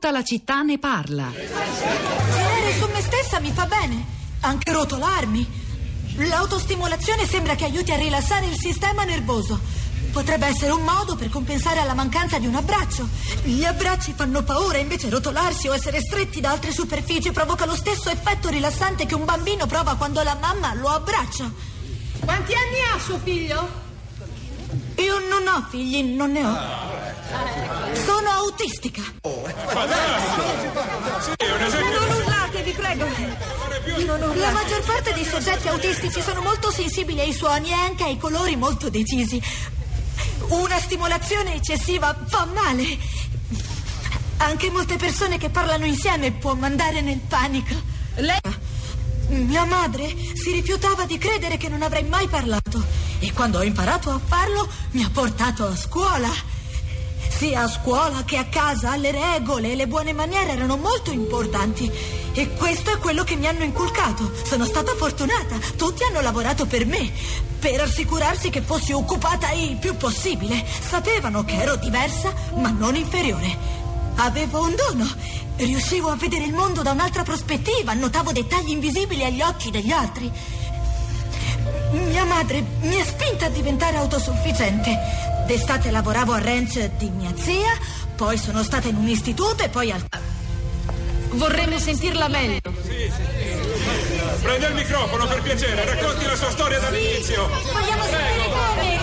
Tutta la città ne parla. Girare su me stessa mi fa bene. Anche rotolarmi. L'autostimolazione sembra che aiuti a rilassare il sistema nervoso. Potrebbe essere un modo per compensare alla mancanza di un abbraccio. Gli abbracci fanno paura, invece rotolarsi o essere stretti da altre superfici provoca lo stesso effetto rilassante che un bambino prova quando la mamma lo abbraccia. Quanti anni ha suo figlio? Io non ho figli, non ne ho. Sono autistica. Non urlate, vi prego. La maggior parte dei soggetti autistici sono molto sensibili ai suoni e anche ai colori molto decisi. Una stimolazione eccessiva fa male. Anche molte persone che parlano insieme può mandare nel panico. Lei... Mia madre si rifiutava di credere che non avrei mai parlato e quando ho imparato a farlo mi ha portato a scuola. Sia a scuola che a casa le regole e le buone maniere erano molto importanti e questo è quello che mi hanno inculcato. Sono stata fortunata, tutti hanno lavorato per me, per assicurarsi che fossi occupata il più possibile. Sapevano che ero diversa ma non inferiore. Avevo un dono. Riuscivo a vedere il mondo da un'altra prospettiva, notavo dettagli invisibili agli occhi degli altri. Mia madre mi ha spinta a diventare autosufficiente. D'estate lavoravo al ranch di mia zia, poi sono stata in un istituto e poi al... Vorremmo sentirla meglio. Prenda il microfono per piacere, racconti la sua storia dall'inizio. Vogliamo sapere come?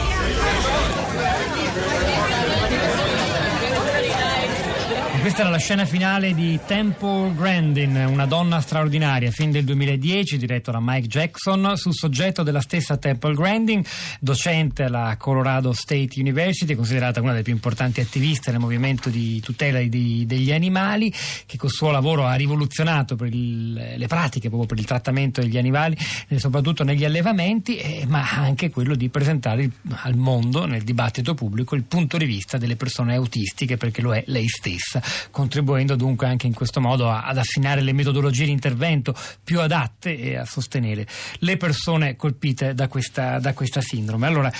Questa era la scena finale di Temple Grandin, una donna straordinaria, film del 2010, diretto da Mike Jackson, sul soggetto della stessa Temple Grandin, docente alla Colorado State University, considerata una delle più importanti attiviste nel movimento di tutela di- degli animali, che col suo lavoro ha rivoluzionato il- le pratiche proprio per il trattamento degli animali, eh, soprattutto negli allevamenti, eh, ma anche quello di presentare al mondo, nel dibattito pubblico, il punto di vista delle persone autistiche, perché lo è lei stessa contribuendo dunque anche in questo modo ad affinare le metodologie di intervento più adatte e a sostenere le persone colpite da questa, da questa sindrome. Allora,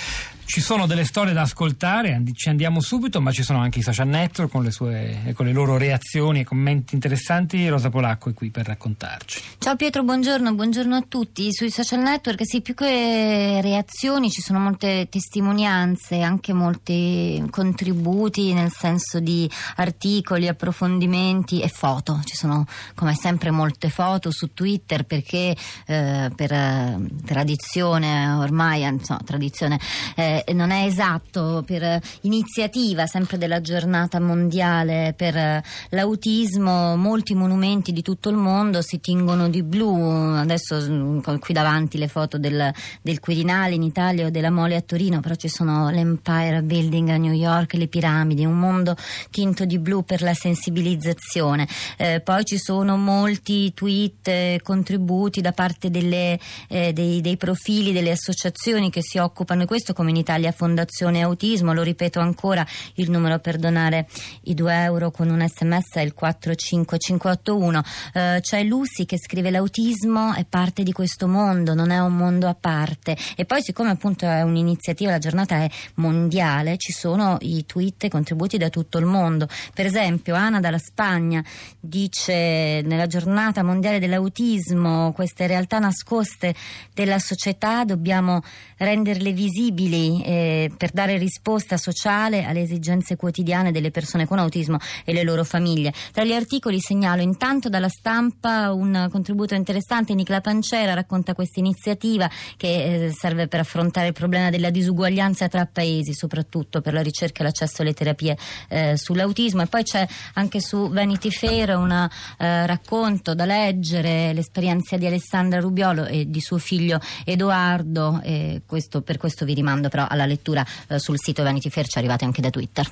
ci sono delle storie da ascoltare, ci andiamo subito, ma ci sono anche i social network con le, sue, con le loro reazioni e commenti interessanti. Rosa Polacco è qui per raccontarci. Ciao Pietro, buongiorno, buongiorno a tutti. Sui social network, sì, più che reazioni ci sono molte testimonianze, anche molti contributi nel senso di articoli, approfondimenti e foto. Ci sono come sempre molte foto su Twitter perché eh, per eh, tradizione ormai, eh, insomma, tradizione eh, non è esatto, per eh, iniziativa sempre della giornata mondiale per eh, l'autismo, molti monumenti di tutto il mondo si tingono di blu. Adesso mm, qui davanti le foto del, del Quirinale in Italia o della Mole a Torino, però ci sono l'Empire Building a New York, le piramidi, un mondo tinto di blu per la sensibilizzazione. Eh, poi ci sono molti tweet, eh, contributi da parte delle, eh, dei, dei profili delle associazioni che si occupano di questo, come in Italia Fondazione Autismo. Lo ripeto ancora, il numero per donare i 2 euro con un sms è il 45581. Eh, c'è Lucy che scrive l'autismo è parte di questo mondo, non è un mondo a parte. E poi siccome appunto è un'iniziativa, la giornata è mondiale, ci sono i tweet e contributi da tutto il mondo. Per esempio Ana dalla Spagna dice nella giornata mondiale dell'autismo queste realtà nascoste della società dobbiamo renderle visibili eh, per dare risposta sociale alle esigenze quotidiane delle persone con autismo e le loro famiglie. Tra gli articoli segnalo intanto dalla stampa un contributo interessante, Nicla Pancera racconta questa iniziativa che eh, serve per affrontare il problema della disuguaglianza tra paesi, soprattutto per la ricerca e l'accesso alle terapie eh, sull'autismo e poi c'è anche su Vanity Fair un eh, racconto da leggere, l'esperienza di Alessandra Rubiolo e di suo figlio Edoardo, e questo- per questo vi rimando però alla lettura eh, sul sito Vanity Fair, ci arrivate anche da Twitter.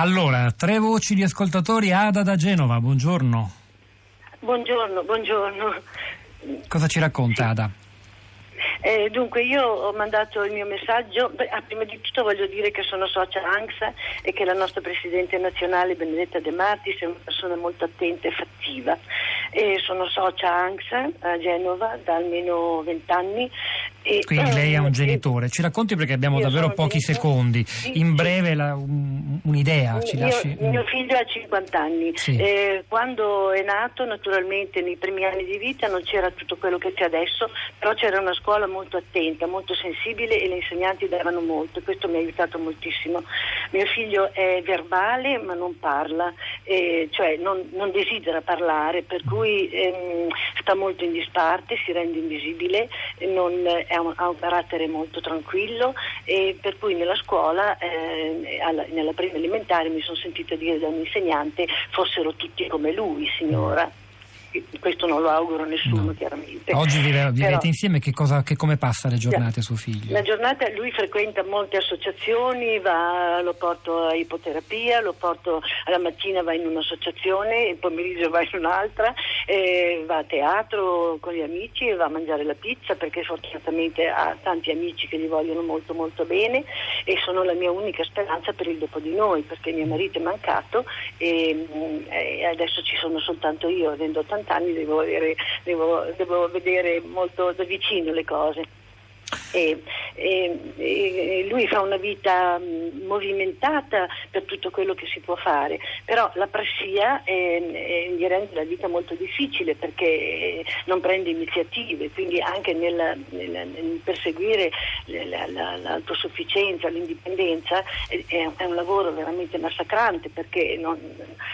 Allora, tre voci di ascoltatori. Ada da Genova, buongiorno. Buongiorno, buongiorno. Cosa ci racconta Ada? Eh, dunque io ho mandato il mio messaggio, Beh, ah, prima di tutto voglio dire che sono socia ANXA e che la nostra Presidente nazionale Benedetta De Martis è una persona molto attenta e fattiva. E sono socia ANXA a Genova da almeno vent'anni Quindi lei è un eh, genitore. Ci racconti perché abbiamo davvero pochi secondi. In breve la- un'idea ci Mio, lasci. mio figlio ha 50 anni, Sì. Eh, quando è nato naturalmente nei primi anni di vita non c'era tutto quello che c'è adesso, però c'era una scuola molto attenta, molto sensibile e le insegnanti davano molto e questo mi ha aiutato moltissimo. Mio figlio è verbale ma non parla, eh, cioè non, non desidera parlare, per cui ehm, sta molto in disparte, si rende invisibile, un- ha un carattere molto tranquillo e per cui nella scuola, eh, alla- nella prima elementare, mi sono sentita dire da un insegnante fossero tutti come lui, signora. Questo non lo auguro a nessuno, No. chiaramente. Oggi vive- vivete Però- insieme, che, cosa, che come passa le giornate a suo figlio? la giornata lui frequenta molte associazioni, va- lo porto a ipoterapia, lo porto alla mattina va in un'associazione, il pomeriggio va in un'altra, eh, va a teatro con gli amici e va a mangiare la pizza perché fortunatamente ha tanti amici che gli vogliono molto molto bene e sono la mia unica speranza per il dopo di noi perché mio marito è mancato e, mm, e adesso ci sono soltanto io, avendo 80 anni devo, avere- devo- devo vedere molto da vicino le cose. E, e- e lui fa una vita mh, movimentata per tutto quello che si può fare, però la pressia eh, gli rende la vita molto difficile perché eh, non prende iniziative, quindi anche nel, nel- nel perseguire la- la- l'autosufficienza, l'indipendenza è, è un lavoro veramente massacrante perché non,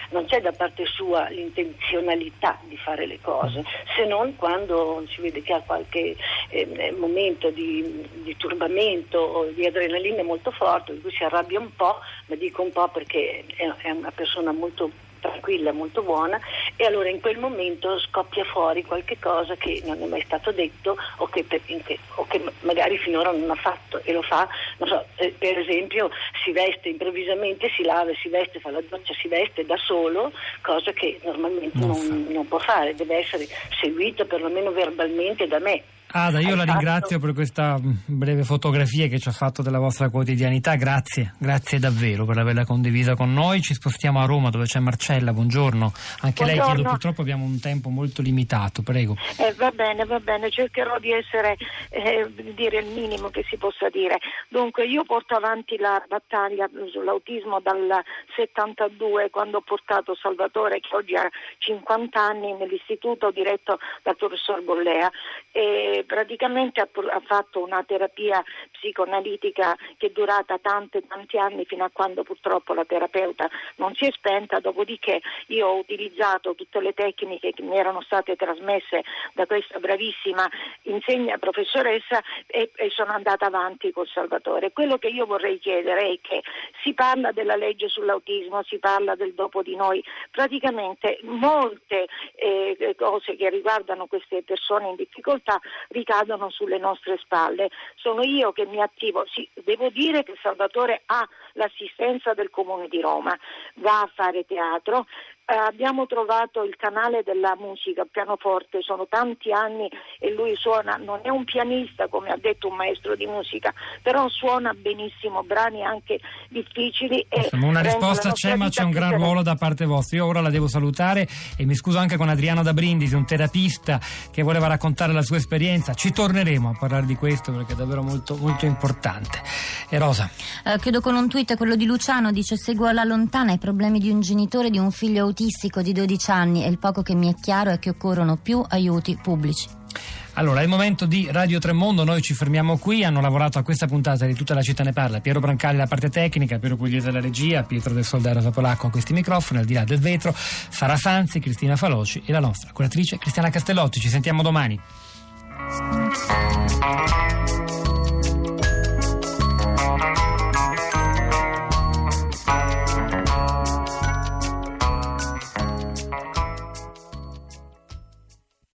non c'è da parte sua l'intenzionalità di fare le cose, se non quando si vede che ha qualche eh, momento di, di turbamento o di adrenalina molto forte, in cui si arrabbia un po', ma dico un po' perché è, è una persona molto tranquilla, molto buona e allora in quel momento scoppia fuori qualche cosa che non è mai stato detto o che, per- che- o che magari finora non ha fatto e lo fa, non so, eh, per esempio si veste improvvisamente, si lava, si veste, fa la doccia, si veste da solo, cosa che normalmente Non non, non può fare, deve essere seguito perlomeno verbalmente da me. Ada, io la fatto- ringrazio per questa mh, breve fotografia che ci ha fatto della vostra quotidianità. Grazie, grazie davvero per averla condivisa con noi. Ci spostiamo a Roma dove c'è Marcella. Buongiorno. Anche lei Buongiorno. chiedo, purtroppo abbiamo un tempo molto limitato. Prego. Eh, va bene, va bene, cercherò di essere, eh, di dire il minimo che si possa dire. Dunque, io porto avanti la battaglia sull'autismo dal 72, quando ho portato Salvatore, che oggi ha 50 anni, nell'istituto diretto dal professor Bollea. E praticamente ha, ha fatto una terapia psicoanalitica che è durata tanti, tanti anni, fino a quando purtroppo la terapeuta non si è spenta, dopodiché io ho utilizzato tutte le tecniche che mi erano state trasmesse da questa bravissima insegna professoressa e, e sono andata avanti col Salvatore. Quello che io vorrei chiedere è che si parla della legge sull'autismo, si parla del dopo di noi, praticamente molte eh, cose che riguardano queste persone in difficoltà ricadono sulle nostre spalle. Sono io che mi attivo, sì, devo dire che Salvatore ha l'assistenza del Comune di Roma, va a fare teatro, abbiamo trovato il canale della musica, il pianoforte, sono tanti anni e lui suona, non è un pianista come ha detto un maestro di musica, però suona benissimo brani anche difficili. E Insomma, una risposta c'è, ma c'è un gran ruolo da parte vostra. Io ora la devo salutare e mi scuso anche con Adriano da Brindisi, un terapista che voleva raccontare la sua esperienza. Ci torneremo a parlare di questo perché è davvero molto, molto importante. E Rosa. Eh, chiudo con un tweet, quello di Luciano, dice seguo alla lontana i problemi di un genitore di un figlio autistico di 12 anni e il poco che mi è chiaro è che occorrono più aiuti pubblici. Allora, è il momento di Radio Tremondo, noi ci fermiamo qui, hanno lavorato a questa puntata di Tutta la città ne parla, Piero Brancali la parte tecnica, Piero Pugliese la regia, Pietro del Soldaro Sapolacco a questi microfoni, al di là del vetro, Sara Sanzi, Cristina Faloci e la nostra curatrice Cristiana Castellotti. Ci sentiamo domani.